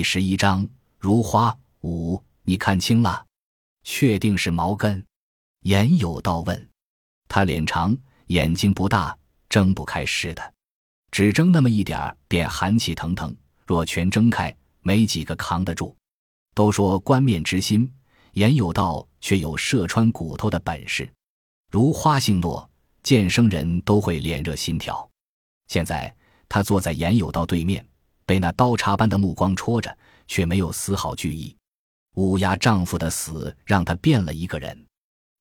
第十一章如花五，你看清了，确定是毛根？严有道问。他脸长，眼睛不大，睁不开似的，只睁那么一点，便寒气腾腾。若全睁开，没几个扛得住。都说观面之心，严有道却有射穿骨头的本事。如花姓骆，见生人都会脸热心跳。现在他坐在严有道对面，被那刀叉般的目光戳着，却没有丝毫惧意。乌鸦丈夫的死让她变了一个人。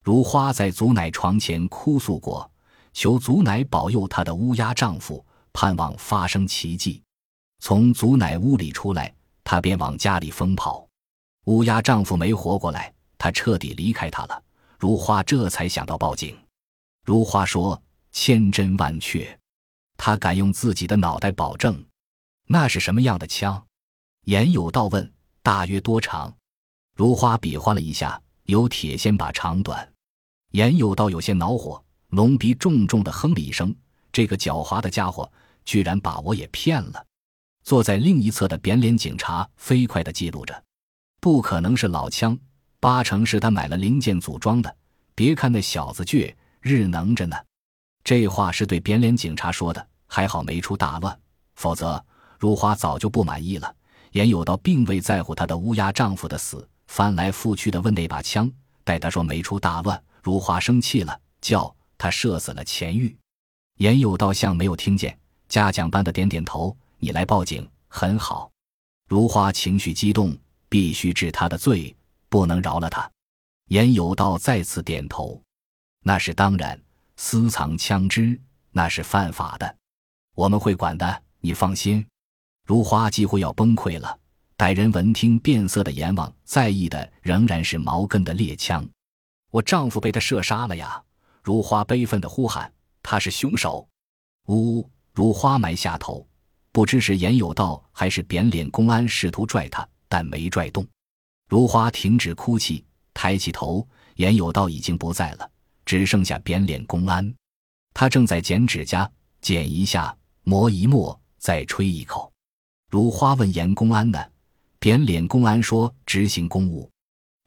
如花在祖奶床前哭诉过，求祖奶保佑她的乌鸦丈夫，盼望发生奇迹。从祖奶屋里出来，她便往家里疯跑。乌鸦丈夫没活过来，她彻底离开他了。如花这才想到报警。如花说：“千真万确。”她敢用自己的脑袋保证。那是什么样的枪？严有道问。大约多长？如花比划了一下，有铁锨把长短。严有道有些恼火，隆鼻重重的哼了一声。这个狡猾的家伙，居然把我也骗了。坐在另一侧的扁脸警察飞快地记录着。不可能是老枪。八成是他买了零件组装的。别看那小子倔，日能着呢。这话是对扁脸警察说的，还好没出大乱，否则如花早就不满意了。严有道并未在乎她的乌鸦丈夫的死，翻来覆去的问那把枪。待他说没出大乱，如花生气了，叫他射死了钱玉。严有道像没有听见，嘉奖般的点点头：“你来报警，很好。”如花情绪激动，必须治他的罪。不能饶了他，严有道再次点头。那是当然，私藏枪支那是犯法的，我们会管的，你放心。如花几乎要崩溃了。歹人闻听，变色的阎王在意的仍然是毛根的猎枪。我丈夫被他射杀了呀！如花悲愤的呼喊：“他是凶手！”呜！如花埋下头，不知是严有道还是扁脸公安试图拽他，但没拽动。如花停止哭泣，抬起头，严有道已经不在了，只剩下扁脸公安。他正在剪指甲，剪一下，磨一磨，再吹一口。如花问严公安呢？扁脸公安说执行公务。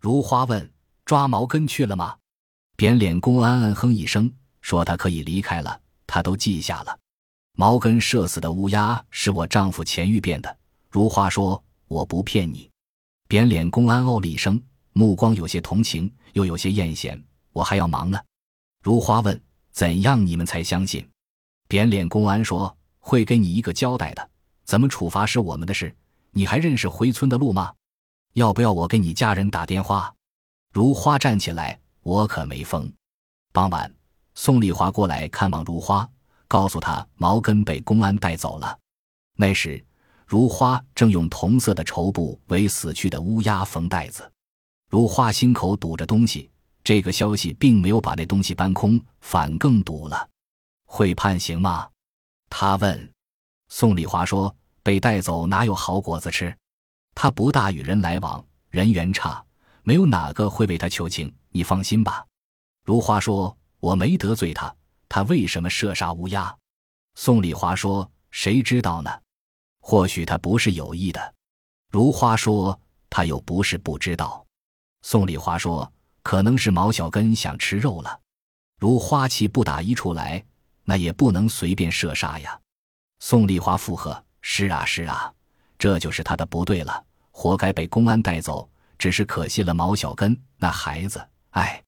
如花问抓毛根去了吗？扁脸公安嗯哼一声，说他可以离开了，他都记下了。毛根射死的乌鸦是我丈夫钱玉变的。如花说我不骗你。扁脸公安哦了一声，目光有些同情，又有些艳羡。我还要忙呢。如花问：“怎样你们才相信？”扁脸公安说：“会给你一个交代的。怎么处罚是我们的事。你还认识回村的路吗？要不要我给你家人打电话？”如花站起来：“我可没疯。”傍晚，宋丽华过来看望如花，告诉他毛根被公安带走了。那时。如花正用同色的绸布为死去的乌鸦缝袋子，如花心口堵着东西。这个消息并没有把那东西搬空，反更堵了。会判刑吗？他问。宋丽华说：“被带走哪有好果子吃？他不大与人来往，人缘差，没有哪个会为他求情。你放心吧。”如花说：“我没得罪他，他为什么射杀乌鸦？”宋丽华说：“谁知道呢？”或许他不是有意的，如花说，他又不是不知道。宋丽华说，可能是毛小根想吃肉了。如花气不打一处来，那也不能随便射杀呀。宋丽华附和：“是啊，是啊，这就是他的不对了，活该被公安带走。只是可惜了毛小根那孩子。”哎，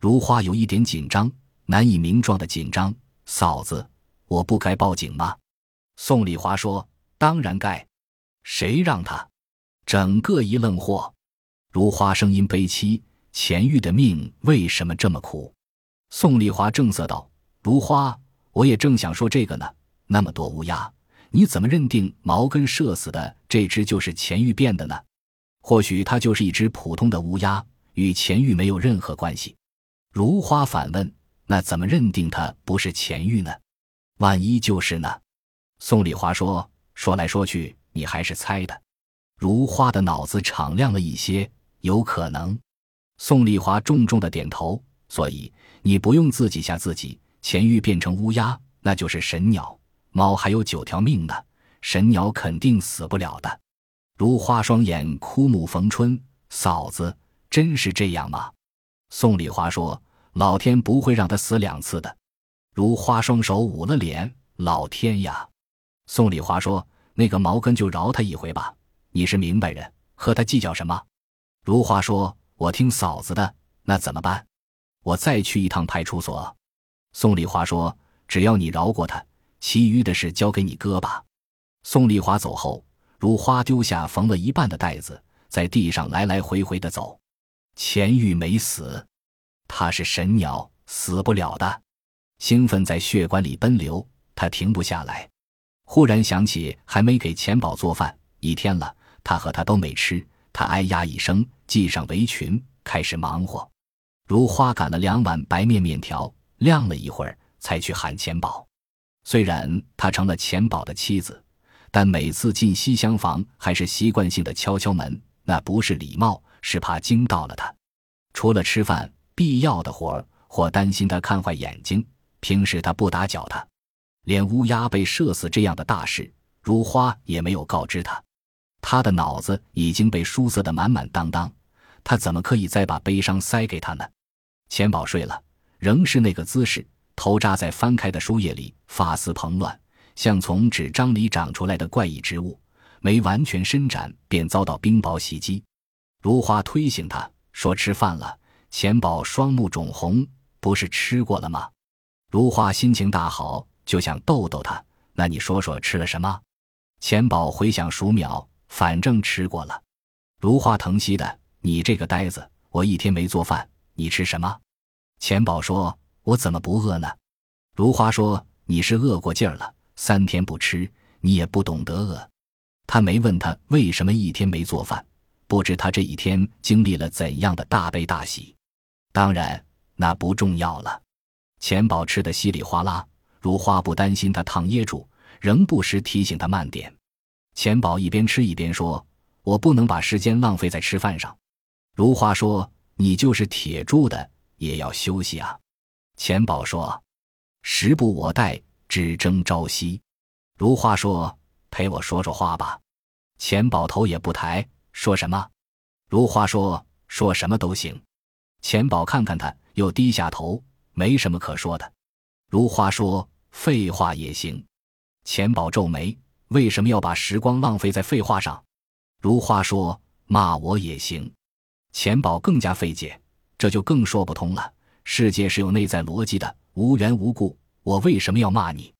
如花有一点紧张，难以名状的紧张。嫂子，我不该报警吗？宋丽华说。当然该，谁让他？整个一愣货。如花声音悲凄：“钱玉的命为什么这么苦？”宋丽华正色道：“如花，我也正想说这个呢。那么多乌鸦，你怎么认定毛根射死的这只就是钱玉变的呢？或许它就是一只普通的乌鸦，与钱玉没有任何关系。”如花反问：“那怎么认定它不是钱玉呢？万一就是呢？”宋丽华说。说来说去，你还是猜的。如花的脑子敞亮了一些，有可能。宋丽华重重的点头。所以你不用自己吓自己。钱玉变成乌鸦，那就是神鸟。猫还有九条命呢，神鸟肯定死不了的。如花双眼枯木逢春，嫂子真是这样吗？宋礼华说：“老天不会让他死两次的。”如花双手捂了脸：“老天呀！”宋礼华说：“那个毛根就饶他一回吧，你是明白人，和他计较什么？”如花说：“我听嫂子的，那怎么办？我再去一趟派出所。”宋礼华说：“只要你饶过他，其余的事交给你哥吧。”宋丽华走后，如花丢下缝了一半的袋子，在地上来来回回的走。钱玉没死，他是神鸟，死不了的。兴奋在血管里奔流，他停不下来。忽然想起还没给钱宝做饭，一天了，他和他都没吃。他哎呀一声，系上围裙，开始忙活。如花赶了两碗白面面条，晾了一会儿，才去喊钱宝。虽然他成了钱宝的妻子，但每次进西厢房还是习惯性的敲敲门，那不是礼貌。是怕惊到了他，除了吃饭必要的活儿，或担心他看坏眼睛，平时他不打搅他。连乌鸦被射死这样的大事，如花也没有告知他。他的脑子已经被书塞得满满当当，他怎么可以再把悲伤塞给他呢？钱宝睡了，仍是那个姿势，头扎在翻开的书页里，发丝蓬乱，像从纸张里长出来的怪异植物，没完全伸展便遭到冰雹袭击。如花推醒他，说：“吃饭了。”钱宝双目肿红，不是吃过了吗？如花心情大好，就想逗逗他。那你说说吃了什么？钱宝回想数秒，反正吃过了。如花疼惜的：“你这个呆子，我一天没做饭，你吃什么？”钱宝说：“我怎么不饿呢？”如花说：“你是饿过劲儿了，三天不吃，你也不懂得饿。”他没问他为什么一天没做饭。不知他这一天经历了怎样的大悲大喜，当然那不重要了。钱宝吃的稀里哗啦，如花不担心他烫噎住，仍不时提醒他慢点。钱宝一边吃一边说：“我不能把时间浪费在吃饭上。”如花说：“你就是铁铸的，也要休息啊。”钱宝说：“时不我待，只争朝夕。”如花说：“陪我说说话吧。”钱宝头也不抬。说什么？如花说：“说什么都行。”钱宝看看他，又低下头，没什么可说的。如花说：“废话也行。”钱宝皱眉：“为什么要把时光浪费在废话上？”如花说：“骂我也行。”钱宝更加费解，这就更说不通了。世界是有内在逻辑的，无缘无故，我为什么要骂你？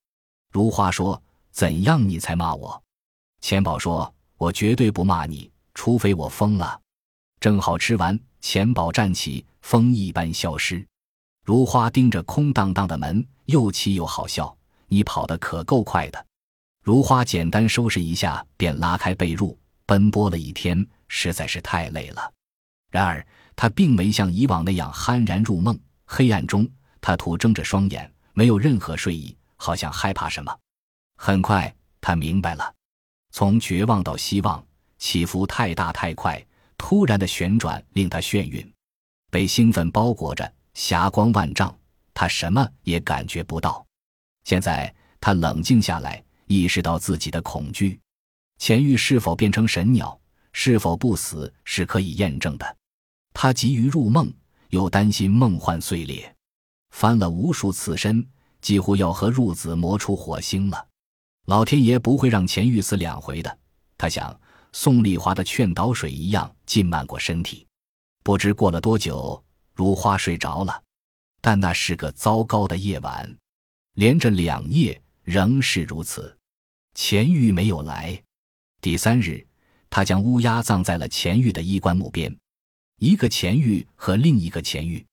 如花说：“怎样你才骂我？”钱宝说：“我绝对不骂你。”除非我疯了，正好吃完，钱宝站起，风一般消失。如花盯着空荡荡的门，又气又好笑。你跑得可够快的。如花简单收拾一下，便拉开被褥，奔波了一天，实在是太累了。然而他并没像以往那样酣然入梦。黑暗中，他徒睁着双眼，没有任何睡意，好像害怕什么。很快，他明白了，从绝望到希望。起伏太大太快，突然的旋转令他眩晕，被兴奋包裹着，霞光万丈，他什么也感觉不到。现在他冷静下来，意识到自己的恐惧：钱玉是否变成神鸟，是否不死，是可以验证的。他急于入梦，又担心梦幻碎裂，翻了无数次身，几乎要和入子磨出火星了。老天爷不会让钱玉死两回的，他想。宋丽华的劝导水一样浸漫过身体，不知过了多久，如花睡着了。但那是个糟糕的夜晚，连着两夜仍是如此。钱玉没有来。第三日，他将乌鸦葬在了钱玉的衣冠墓边。一个钱玉和另一个钱玉，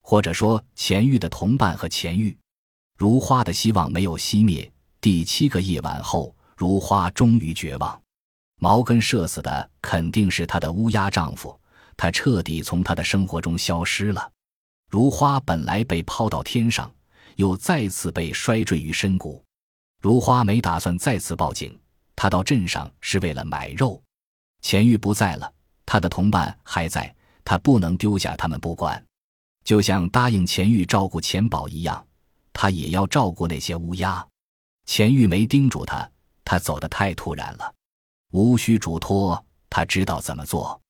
或者说钱玉的同伴和钱玉。如花的希望没有熄灭。第七个夜晚后，如花终于绝望。毛根射死的肯定是她的乌鸦丈夫，他彻底从她的生活中消失了。如花本来被抛到天上，又再次被摔坠于深谷。如花没打算再次报警，她到镇上是为了买肉。钱玉不在了，她的同伴还在，他不能丢下他们不管。就像答应钱玉照顾钱宝一样，他也要照顾那些乌鸦。钱玉没叮嘱他，他走得太突然了。无需嘱托，他知道怎么做。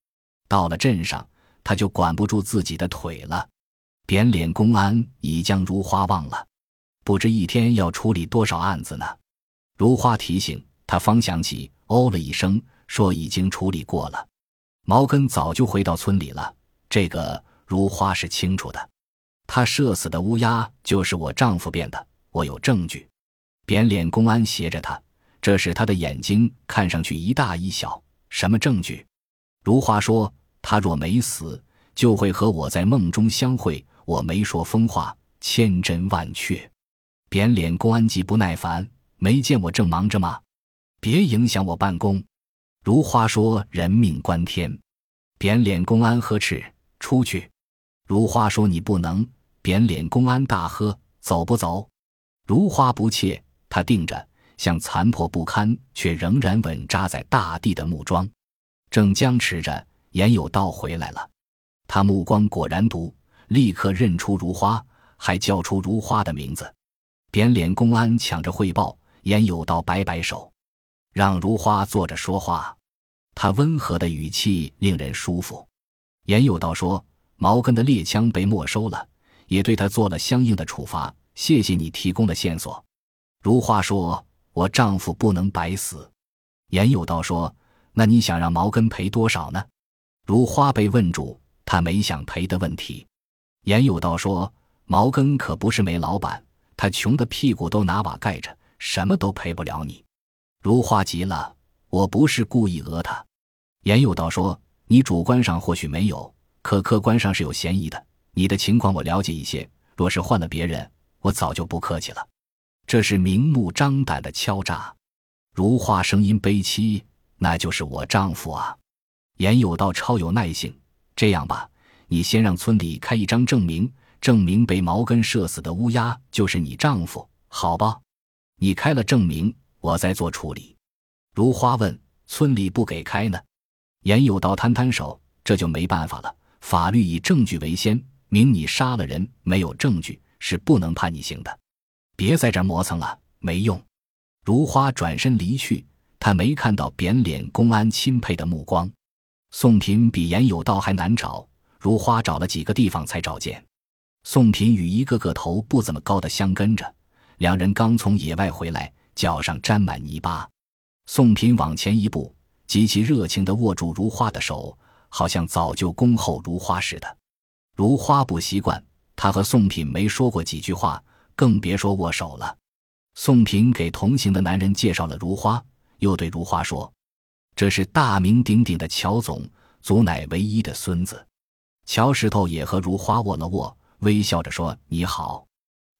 到了镇上，他就管不住自己的腿了。扁脸公安已将如花忘了，不知一天要处理多少案子呢。如花提醒他，方想起，哦了一声，说已经处理过了。毛根早就回到村里了，这个如花是清楚的。他射死的乌鸦就是我丈夫变的，我有证据。扁脸公安斜着他，这使他的眼睛看上去一大一小。什么证据？如花说：“他若没死，就会和我在梦中相会。我没说疯话，千真万确。”扁脸公安极不耐烦：“没见我正忙着吗？别影响我办公。”如花说：“人命关天。”扁脸公安呵斥：“出去！”如花说：“你不能。”扁脸公安大喝：“走不走？”如花不怯，他定着像残破不堪却仍然稳扎在大地的木桩，正僵持着。严有道回来了，他目光果然毒，立刻认出如花，还叫出如花的名字。扁脸公安抢着汇报，严有道摆摆手，让如花坐着说话。他温和的语气令人舒服。严有道说：“毛根的猎枪被没收了，也对他做了相应的处罚。谢谢你提供的线索。”如花说：“我丈夫不能白死。”严有道说：“那你想让毛根赔多少呢？”如花被问住，他没想赔的问题。严有道说：“毛根可不是煤老板，他穷的屁股都拿瓦盖着，什么都赔不了你。”如花急了。我不是故意讹他，严有道说：“你主观上或许没有，可客观上是有嫌疑的。你的情况我了解一些，若是换了别人，我早就不客气了。这是明目张胆的敲诈。”如花声音悲凄：“那就是我丈夫啊。”严有道超有耐性：“这样吧，你先让村里开一张证明，证明被毛根射死的乌鸦就是你丈夫，好吧？你开了证明，我再做处理。”如花问：“村里不给开呢？”严有道摊摊手：“这就没办法了。法律以证据为先，明你杀了人，没有证据是不能判你刑的。别在这磨蹭了，没用。”如花转身离去，他没看到扁脸公安钦佩的目光。宋平比严有道还难找，如花找了几个地方才找见。宋平与一个个头不怎么高的相跟着，两人刚从野外回来，脚上沾满泥巴。宋平往前一步，极其热情地握住如花的手，好像早就恭候如花似的。如花不习惯，他和宋平没说过几句话，更别说握手了。宋平给同行的男人介绍了如花，又对如花说：“这是大名鼎鼎的乔总，祖乃唯一的孙子。”乔石头也和如花握了握，微笑着说：“你好。”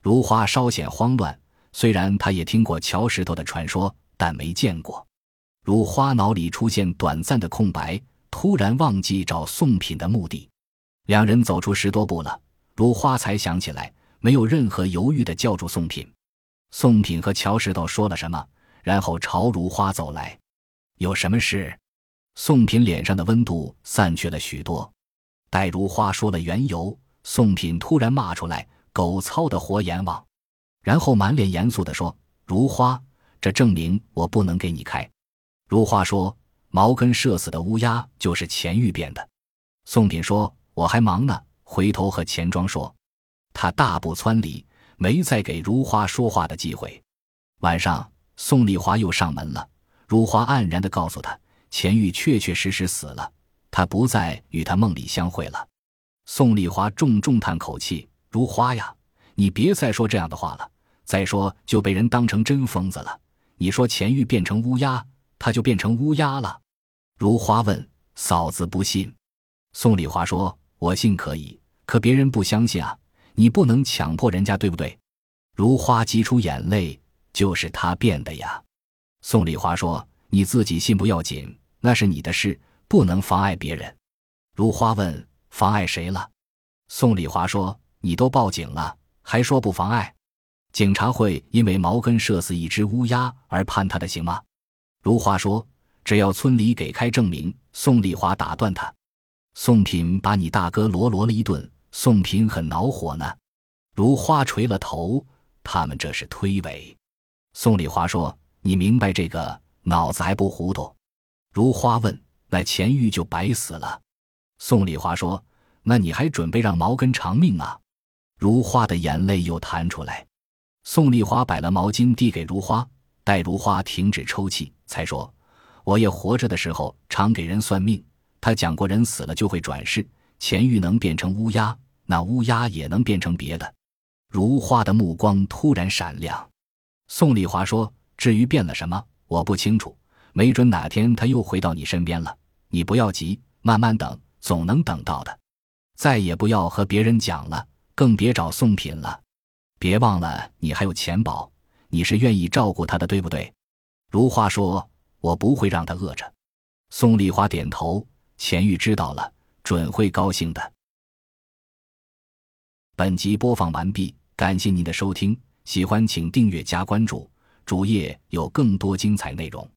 如花稍显慌乱，虽然他也听过乔石头的传说。但没见过，如花脑里出现短暂的空白，突然忘记找宋品的目的。两人走出十多步了，如花才想起来，没有任何犹豫的叫住宋品。宋品和乔石头说了什么，然后朝如花走来。有什么事？宋品脸上的温度散去了许多。待如花说了缘由，宋品突然骂出来：“狗操的活阎王！”然后满脸严肃地说：“如花。”这证明我不能给你开。如花说：“毛根射死的乌鸦就是钱玉变的。”宋品说：“我还忙呢。”回头和钱庄说。他大步窜离，没再给如花说话的机会。晚上，宋丽华又上门了。如花黯然地告诉他，钱玉确确实实死了，他不再与他梦里相会了。宋丽华重重叹口气：“如花呀，你别再说这样的话了，再说就被人当成真疯子了。”你说钱玉变成乌鸦，他就变成乌鸦了。如花问嫂子不信，宋丽华说：“我信可以，可别人不相信啊，你不能强迫人家，对不对？”如花挤出眼泪：“就是他变的呀。”宋丽华说：“你自己信不要紧，那是你的事，不能妨碍别人。”如花问：“妨碍谁了？”宋丽华说：“你都报警了，还说不妨碍？”警察会因为毛根射死一只乌鸦而判他的刑吗？如花说：“只要村里给开证明。”宋丽华打断他：“宋品把你大哥罗罗了一顿，宋品很恼火呢。”如花垂了头：“他们这是推诿。”宋丽华说：“你明白这个，脑子还不糊涂？”如花问：“那钱玉就白死了。宋丽华说：“那你还准备让毛根偿命啊？”如花的眼泪又弹出来。宋丽华摆了毛巾递给如花，待如花停止抽泣，才说：“我也活着的时候常给人算命，他讲过人死了就会转世，钱玉能变成乌鸦，那乌鸦也能变成别的。”如花的目光突然闪亮。宋丽华说：“至于变了什么，我不清楚。没准哪天他又回到你身边了。你不要急，慢慢等，总能等到的。再也不要和别人讲了，更别找宋品了。别忘了，你还有钱宝，你是愿意照顾他的，对不对？”如花说：“我不会让他饿着。”宋丽华点头。钱玉知道了，准会高兴的。本集播放完毕，感谢您的收听。喜欢请订阅加关注，主页有更多精彩内容。